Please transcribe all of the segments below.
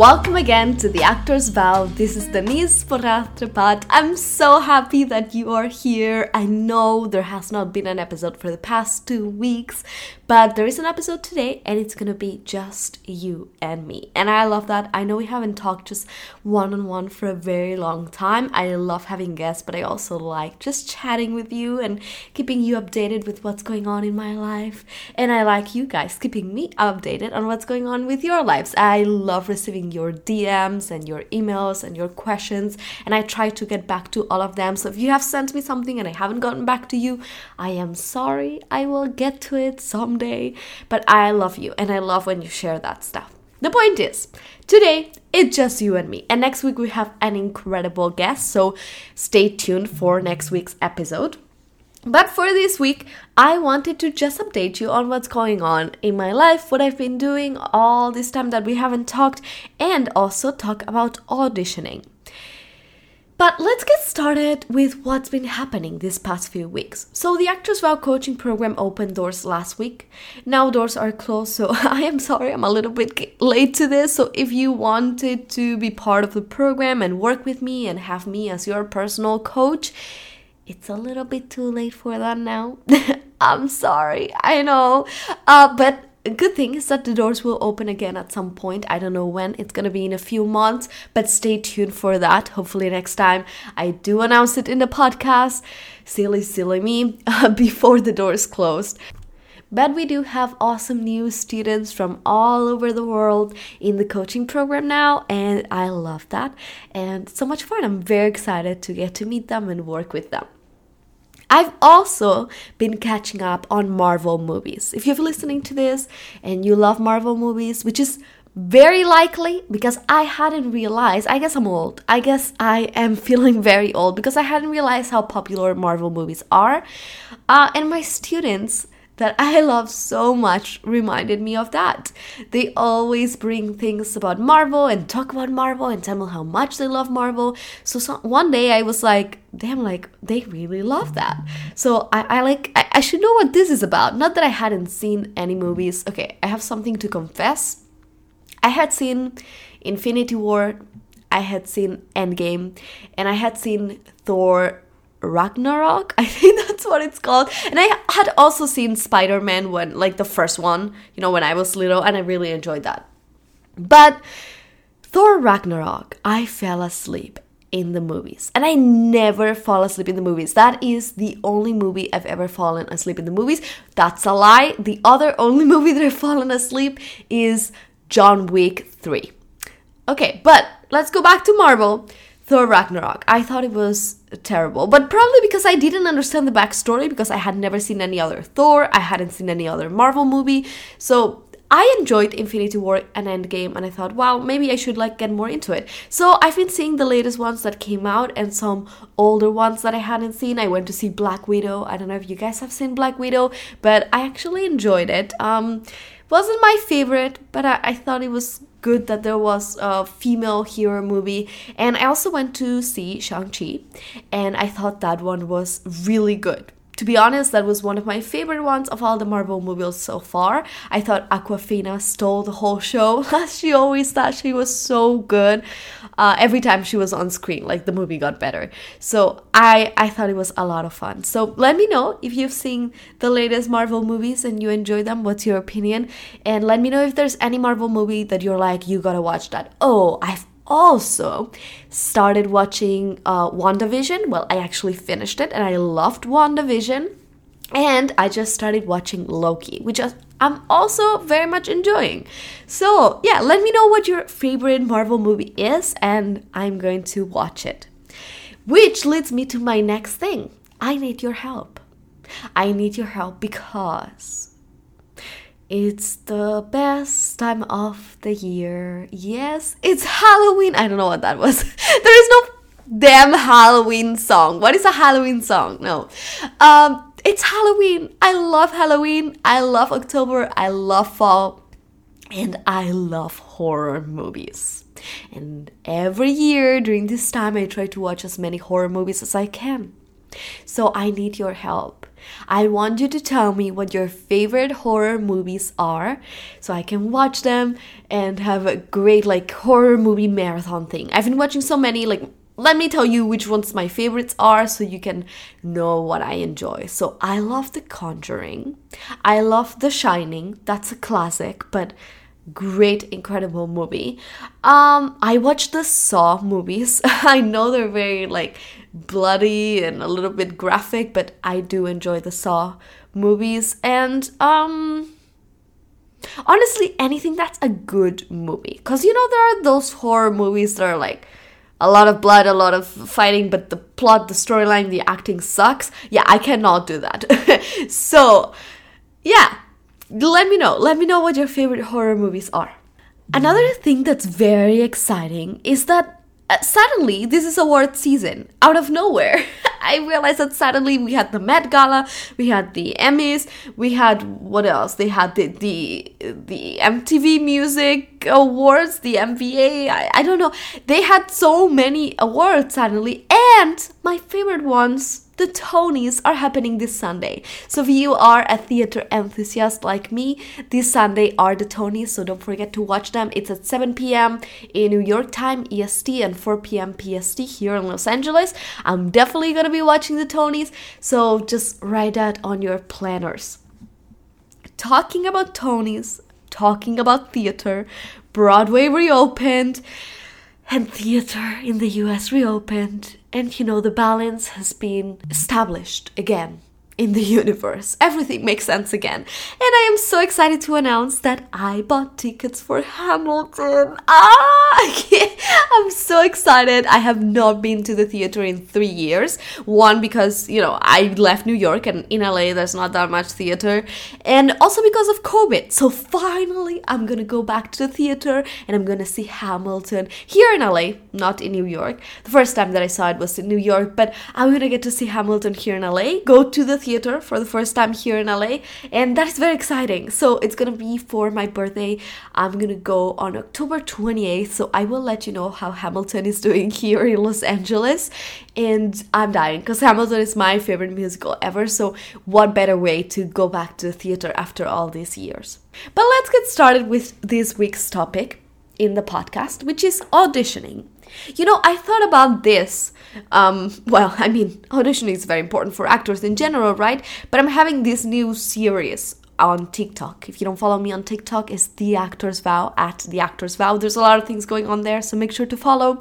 Welcome again to the Actors Vow. This is Denise Borraz Trepat. I'm so happy that you are here. I know there has not been an episode for the past two weeks, but there is an episode today and it's gonna be just you and me. And I love that. I know we haven't talked just one on one for a very long time. I love having guests, but I also like just chatting with you and keeping you updated with what's going on in my life. And I like you guys keeping me updated on what's going on with your lives. I love receiving your DMs and your emails and your questions, and I try to get back to all of them. So if you have sent me something and I haven't gotten back to you, I am sorry. I will get to it someday. But I love you, and I love when you share that stuff. The point is, today it's just you and me. And next week we have an incredible guest, so stay tuned for next week's episode. But for this week, I wanted to just update you on what's going on in my life, what I've been doing all this time that we haven't talked, and also talk about auditioning. But let's get started with what's been happening this past few weeks. So, the Actors Vow coaching program opened doors last week. Now, doors are closed, so I am sorry I'm a little bit late to this. So, if you wanted to be part of the program and work with me and have me as your personal coach, it's a little bit too late for that now. I'm sorry, I know. Uh, but good thing is that the doors will open again at some point. I don't know when. It's gonna be in a few months, but stay tuned for that. Hopefully next time I do announce it in the podcast. Silly, silly me. Before the doors closed. But we do have awesome new students from all over the world in the coaching program now, and I love that. And so much fun. I'm very excited to get to meet them and work with them. I've also been catching up on Marvel movies. If you're listening to this and you love Marvel movies, which is very likely because I hadn't realized, I guess I'm old. I guess I am feeling very old because I hadn't realized how popular Marvel movies are. Uh, and my students that I love so much reminded me of that. They always bring things about Marvel and talk about Marvel and tell me how much they love Marvel. So, so one day I was like, damn, like they really love that. So I, I like I, I should know what this is about. Not that I hadn't seen any movies. Okay, I have something to confess. I had seen Infinity War, I had seen Endgame, and I had seen Thor Ragnarok. I think that's what it's called. And I had also seen Spider Man when, like, the first one, you know, when I was little, and I really enjoyed that. But Thor Ragnarok, I fell asleep in the movies. And I never fall asleep in the movies. That is the only movie I've ever fallen asleep in the movies. That's a lie. The other only movie that I've fallen asleep is John Wick 3. Okay, but let's go back to Marvel. Thor Ragnarok. I thought it was terrible, but probably because I didn't understand the backstory because I had never seen any other Thor, I hadn't seen any other Marvel movie. So I enjoyed Infinity War and Endgame and I thought, wow, maybe I should like get more into it. So I've been seeing the latest ones that came out and some older ones that I hadn't seen. I went to see Black Widow. I don't know if you guys have seen Black Widow, but I actually enjoyed it. Um wasn't my favorite, but I, I thought it was good that there was a female hero movie. And I also went to see Shang-Chi, and I thought that one was really good. To be honest, that was one of my favorite ones of all the Marvel movies so far. I thought Awkwafina stole the whole show, she always thought she was so good. Uh, every time she was on screen, like the movie got better. So I I thought it was a lot of fun. So let me know if you've seen the latest Marvel movies and you enjoy them. What's your opinion? And let me know if there's any Marvel movie that you're like you gotta watch that. Oh, I've also started watching uh, WandaVision. Well, I actually finished it and I loved WandaVision. And I just started watching Loki, which I'm also very much enjoying. So, yeah, let me know what your favorite Marvel movie is, and I'm going to watch it. Which leads me to my next thing I need your help. I need your help because it's the best time of the year. Yes, it's Halloween. I don't know what that was. there is no damn Halloween song. What is a Halloween song? No. Um, it's Halloween. I love Halloween. I love October. I love fall. And I love horror movies. And every year during this time, I try to watch as many horror movies as I can. So I need your help. I want you to tell me what your favorite horror movies are so I can watch them and have a great like horror movie marathon thing. I've been watching so many like let me tell you which ones my favorites are so you can know what I enjoy. So I love The Conjuring. I love The Shining. That's a classic, but great incredible movie. Um I watched the Saw movies. I know they're very like bloody and a little bit graphic, but I do enjoy the Saw movies and um honestly anything that's a good movie cuz you know there are those horror movies that are like a lot of blood, a lot of fighting, but the plot, the storyline, the acting sucks. Yeah, I cannot do that. so, yeah, let me know. Let me know what your favorite horror movies are. Another thing that's very exciting is that uh, suddenly this is award season out of nowhere. I realized that suddenly we had the Met Gala, we had the Emmys, we had what else? They had the the, the MTV Music Awards, the MVA. I, I don't know. They had so many awards suddenly, and my favorite ones the Tonys are happening this Sunday. So if you are a theater enthusiast like me, this Sunday are the Tonys, so don't forget to watch them. It's at 7 p.m. in New York time EST and 4 p.m. PST here in Los Angeles. I'm definitely gonna be watching the Tonys, so just write that on your planners. Talking about Tonys, talking about theater, Broadway reopened and theater in the US reopened, and you know, the balance has been established again in the universe. Everything makes sense again. And I am so excited to announce that I bought tickets for Hamilton. Ah! I'm so excited. I have not been to the theater in three years. One, because, you know, I left New York and in LA there's not that much theater. And also because of COVID. So finally, I'm gonna go back to the theater and I'm gonna see Hamilton here in LA, not in New York. The first time that I saw it was in New York, but I'm gonna get to see Hamilton here in LA, go to the theater for the first time here in LA, and that is very exciting. So it's gonna be for my birthday. I'm gonna go on October 28th, so I will let you know how Hamilton is doing here in Los Angeles. And I'm dying because Hamilton is my favorite musical ever. So, what better way to go back to the theater after all these years? But let's get started with this week's topic in the podcast, which is auditioning. You know, I thought about this. Um, well, I mean, auditioning is very important for actors in general, right? But I'm having this new series on TikTok. If you don't follow me on TikTok, it's The Actor's Vow at The Actor's Vow. There's a lot of things going on there, so make sure to follow.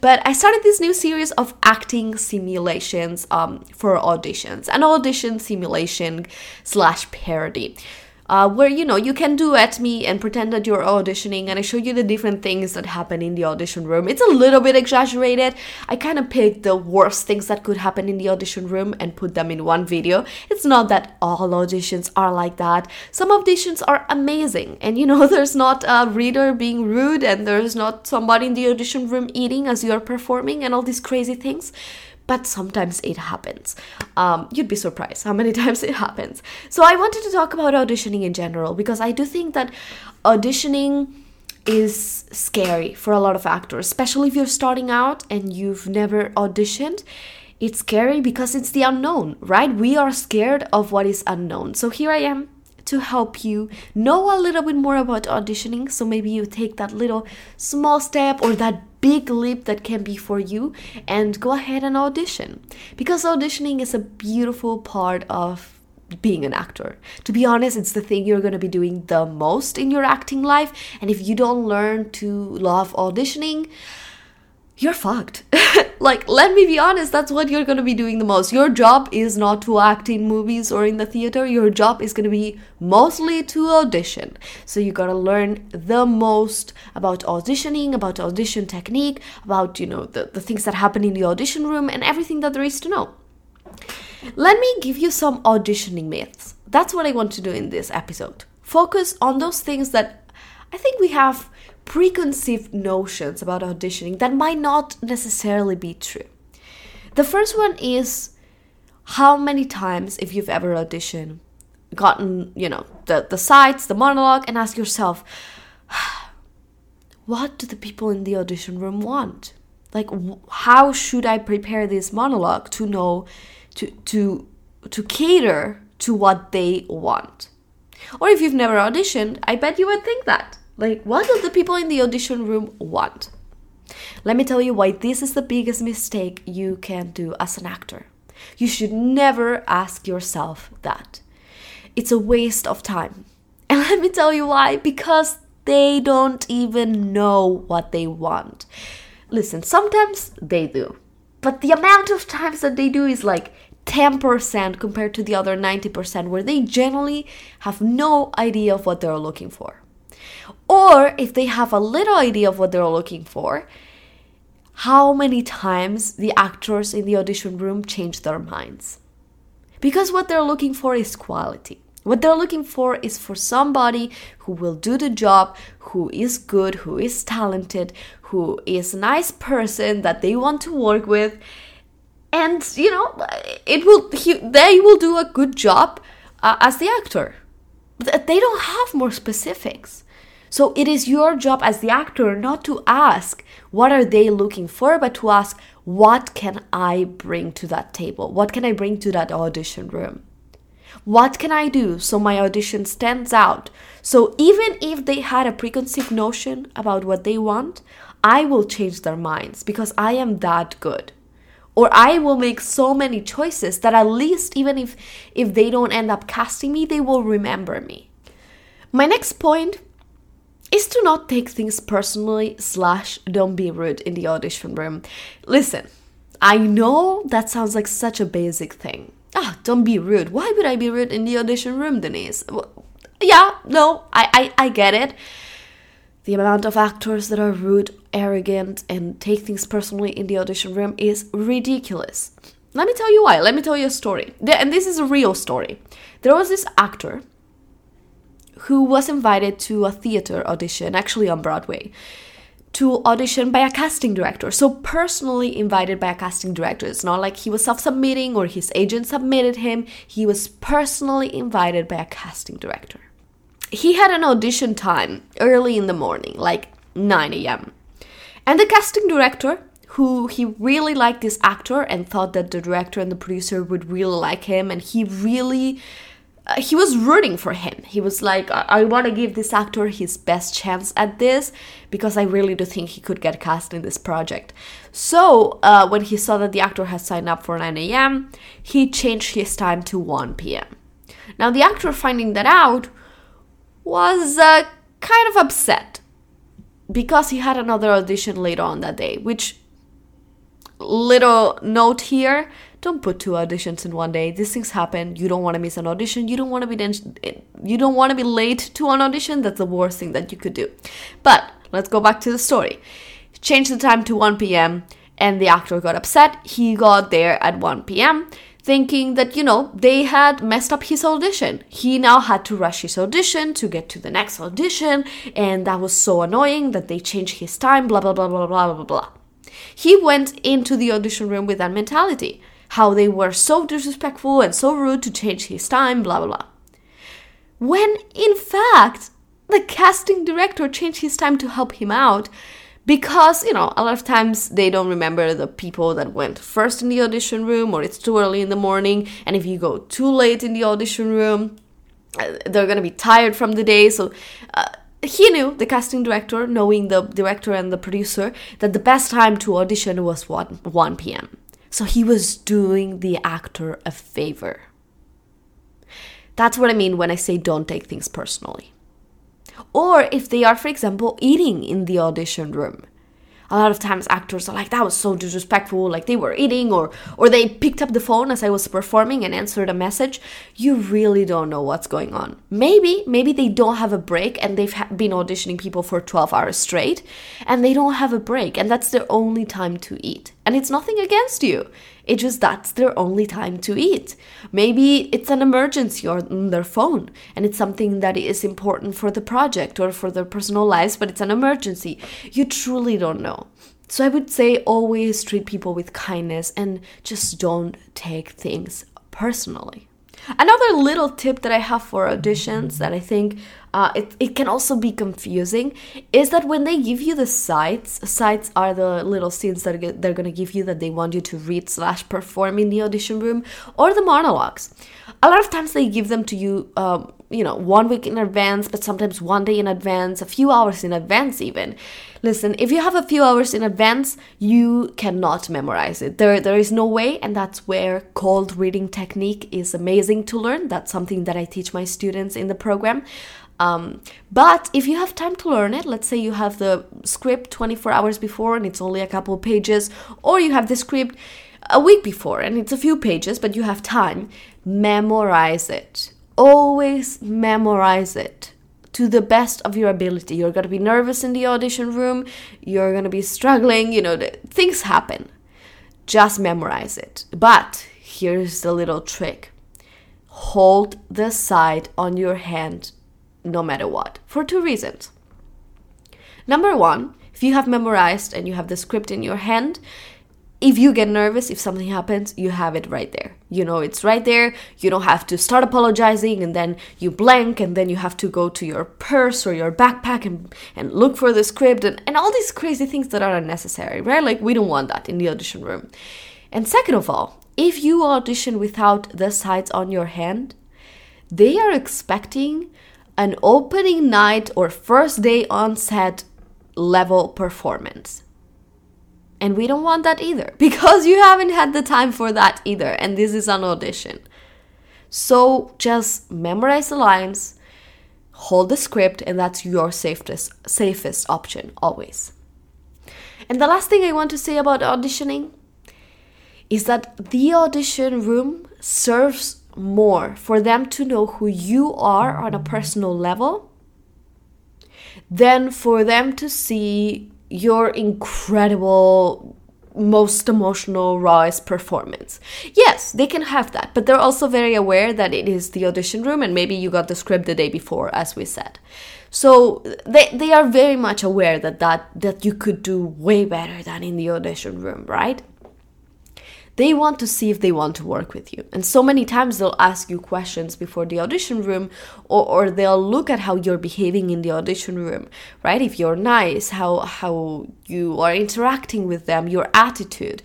But I started this new series of acting simulations um, for auditions, an audition simulation slash parody uh, where you know you can duet me and pretend that you're auditioning and i show you the different things that happen in the audition room. It's a little bit exaggerated. I kind of picked the worst things that could happen in the audition room and put them in one video. It's not that all auditions are like that. Some auditions are amazing and you know there's not a reader being rude and there's not somebody in the audition room eating as you're performing and all these crazy things but sometimes it happens. Um, you'd be surprised how many times it happens. So I wanted to talk about auditioning in general because I do think that auditioning is scary for a lot of actors, especially if you're starting out and you've never auditioned. It's scary because it's the unknown, right? We are scared of what is unknown. So here I am to help you know a little bit more about auditioning. So maybe you take that little small step or that big leap that can be for you and go ahead and audition because auditioning is a beautiful part of being an actor. To be honest, it's the thing you're going to be doing the most in your acting life. And if you don't learn to love auditioning, you're fucked. like, let me be honest, that's what you're gonna be doing the most. Your job is not to act in movies or in the theater, your job is gonna be mostly to audition. So, you gotta learn the most about auditioning, about audition technique, about, you know, the, the things that happen in the audition room, and everything that there is to know. Let me give you some auditioning myths. That's what I want to do in this episode. Focus on those things that I think we have preconceived notions about auditioning that might not necessarily be true. The first one is how many times, if you've ever auditioned, gotten, you know, the, the sides, the monologue, and ask yourself, what do the people in the audition room want? Like, how should I prepare this monologue to know, to, to to cater to what they want. Or if you've never auditioned, I bet you would think that. Like, what do the people in the audition room want? Let me tell you why this is the biggest mistake you can do as an actor. You should never ask yourself that. It's a waste of time. And let me tell you why because they don't even know what they want. Listen, sometimes they do, but the amount of times that they do is like 10% compared to the other 90% where they generally have no idea of what they're looking for. Or if they have a little idea of what they're looking for, how many times the actors in the audition room change their minds. Because what they're looking for is quality. What they're looking for is for somebody who will do the job, who is good, who is talented, who is a nice person that they want to work with. And, you know, it will he, they will do a good job uh, as the actor. They don't have more specifics. So it is your job as the actor not to ask what are they looking for, but to ask what can I bring to that table? What can I bring to that audition room? What can I do so my audition stands out? So even if they had a preconceived notion about what they want, I will change their minds because I am that good. Or I will make so many choices that at least even if if they don't end up casting me, they will remember me. My next point is to not take things personally slash don't be rude in the audition room. Listen, I know that sounds like such a basic thing. Ah, don't be rude. Why would I be rude in the audition room, Denise? Well, yeah, no, I, I, I get it. The amount of actors that are rude, arrogant, and take things personally in the audition room is ridiculous. Let me tell you why. Let me tell you a story. And this is a real story. There was this actor who was invited to a theater audition, actually on Broadway, to audition by a casting director. So, personally invited by a casting director. It's not like he was self submitting or his agent submitted him, he was personally invited by a casting director. He had an audition time early in the morning, like 9 a.m. And the casting director, who he really liked this actor and thought that the director and the producer would really like him, and he really uh, he was rooting for him. He was like, I, I want to give this actor his best chance at this because I really do think he could get cast in this project. So, uh, when he saw that the actor had signed up for 9 a.m., he changed his time to 1 p.m. Now, the actor finding that out was uh, kind of upset because he had another audition later on that day, which little note here don't put two auditions in one day. These things happen. You don't want to miss an audition. You don't want to be you don't want to be late to an audition. That's the worst thing that you could do. But let's go back to the story. Change the time to 1 p.m and the actor got upset. He got there at 1 p.m thinking that you know they had messed up his audition. He now had to rush his audition to get to the next audition and that was so annoying that they changed his time blah blah blah blah blah blah blah. He went into the audition room with that mentality how they were so disrespectful and so rude to change his time, blah blah blah. When in fact, the casting director changed his time to help him out because, you know, a lot of times they don't remember the people that went first in the audition room or it's too early in the morning. And if you go too late in the audition room, uh, they're going to be tired from the day. So, uh, he knew the casting director knowing the director and the producer that the best time to audition was 1, 1 p.m so he was doing the actor a favor. That's what I mean when I say don't take things personally. Or if they are, for example, eating in the audition room a lot of times actors are like that was so disrespectful like they were eating or or they picked up the phone as i was performing and answered a message you really don't know what's going on maybe maybe they don't have a break and they've ha- been auditioning people for 12 hours straight and they don't have a break and that's their only time to eat and it's nothing against you it just that's their only time to eat. Maybe it's an emergency on their phone and it's something that is important for the project or for their personal lives, but it's an emergency. You truly don't know. So I would say always treat people with kindness and just don't take things personally. Another little tip that I have for auditions that I think uh, it, it can also be confusing is that when they give you the sides, sides are the little scenes that they're to give you that they want you to read slash perform in the audition room or the monologues. A lot of times they give them to you, um, you know, one week in advance, but sometimes one day in advance, a few hours in advance even. Listen, if you have a few hours in advance, you cannot memorize it. There, there is no way, and that's where cold reading technique is amazing to learn. That's something that I teach my students in the program. Um, but if you have time to learn it, let's say you have the script 24 hours before and it's only a couple pages, or you have the script a week before and it's a few pages, but you have time, memorize it. Always memorize it to the best of your ability. You're going to be nervous in the audition room, you're going to be struggling, you know, things happen. Just memorize it. But here's the little trick hold the side on your hand no matter what, for two reasons. Number one, if you have memorized and you have the script in your hand, if you get nervous, if something happens, you have it right there. You know, it's right there. You don't have to start apologizing and then you blank and then you have to go to your purse or your backpack and, and look for the script and, and all these crazy things that are unnecessary, right? Like, we don't want that in the audition room. And second of all, if you audition without the sides on your hand, they are expecting an opening night or first day on set level performance. And we don't want that either because you haven't had the time for that either. And this is an audition. So just memorize the lines, hold the script, and that's your safest, safest option always. And the last thing I want to say about auditioning is that the audition room serves more. For them to know who you are on a personal level than for them to see your incredible most emotional rawest performance. Yes they can have that but they're also very aware that it is the audition room and maybe you got the script the day before as we said. So they, they are very much aware that, that that you could do way better than in the audition room right they want to see if they want to work with you. And so many times they'll ask you questions before the audition room or, or they'll look at how you're behaving in the audition room, right? If you're nice, how how you are interacting with them, your attitude.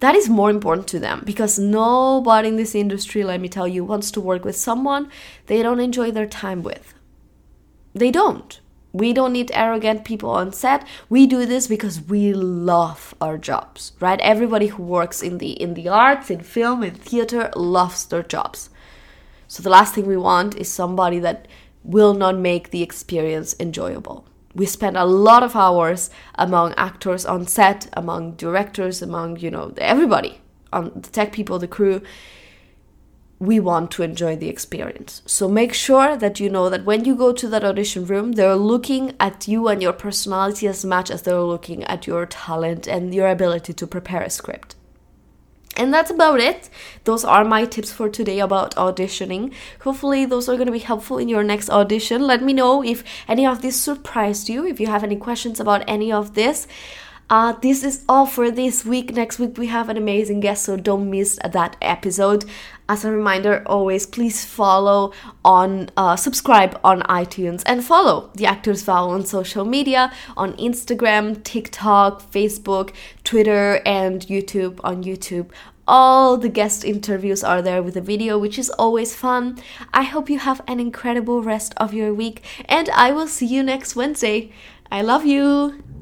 That is more important to them because nobody in this industry, let me tell you, wants to work with someone they don't enjoy their time with. They don't. We don't need arrogant people on set. We do this because we love our jobs, right? Everybody who works in the in the arts, in film, in theater loves their jobs. So the last thing we want is somebody that will not make the experience enjoyable. We spend a lot of hours among actors on set, among directors, among, you know, everybody, on the tech people, the crew we want to enjoy the experience. So make sure that you know that when you go to that audition room, they're looking at you and your personality as much as they're looking at your talent and your ability to prepare a script. And that's about it. Those are my tips for today about auditioning. Hopefully, those are going to be helpful in your next audition. Let me know if any of this surprised you, if you have any questions about any of this. Uh, this is all for this week. Next week we have an amazing guest, so don't miss that episode. As a reminder, always please follow on, uh, subscribe on iTunes and follow the Actors Vow on social media on Instagram, TikTok, Facebook, Twitter, and YouTube on YouTube. All the guest interviews are there with a video, which is always fun. I hope you have an incredible rest of your week, and I will see you next Wednesday. I love you.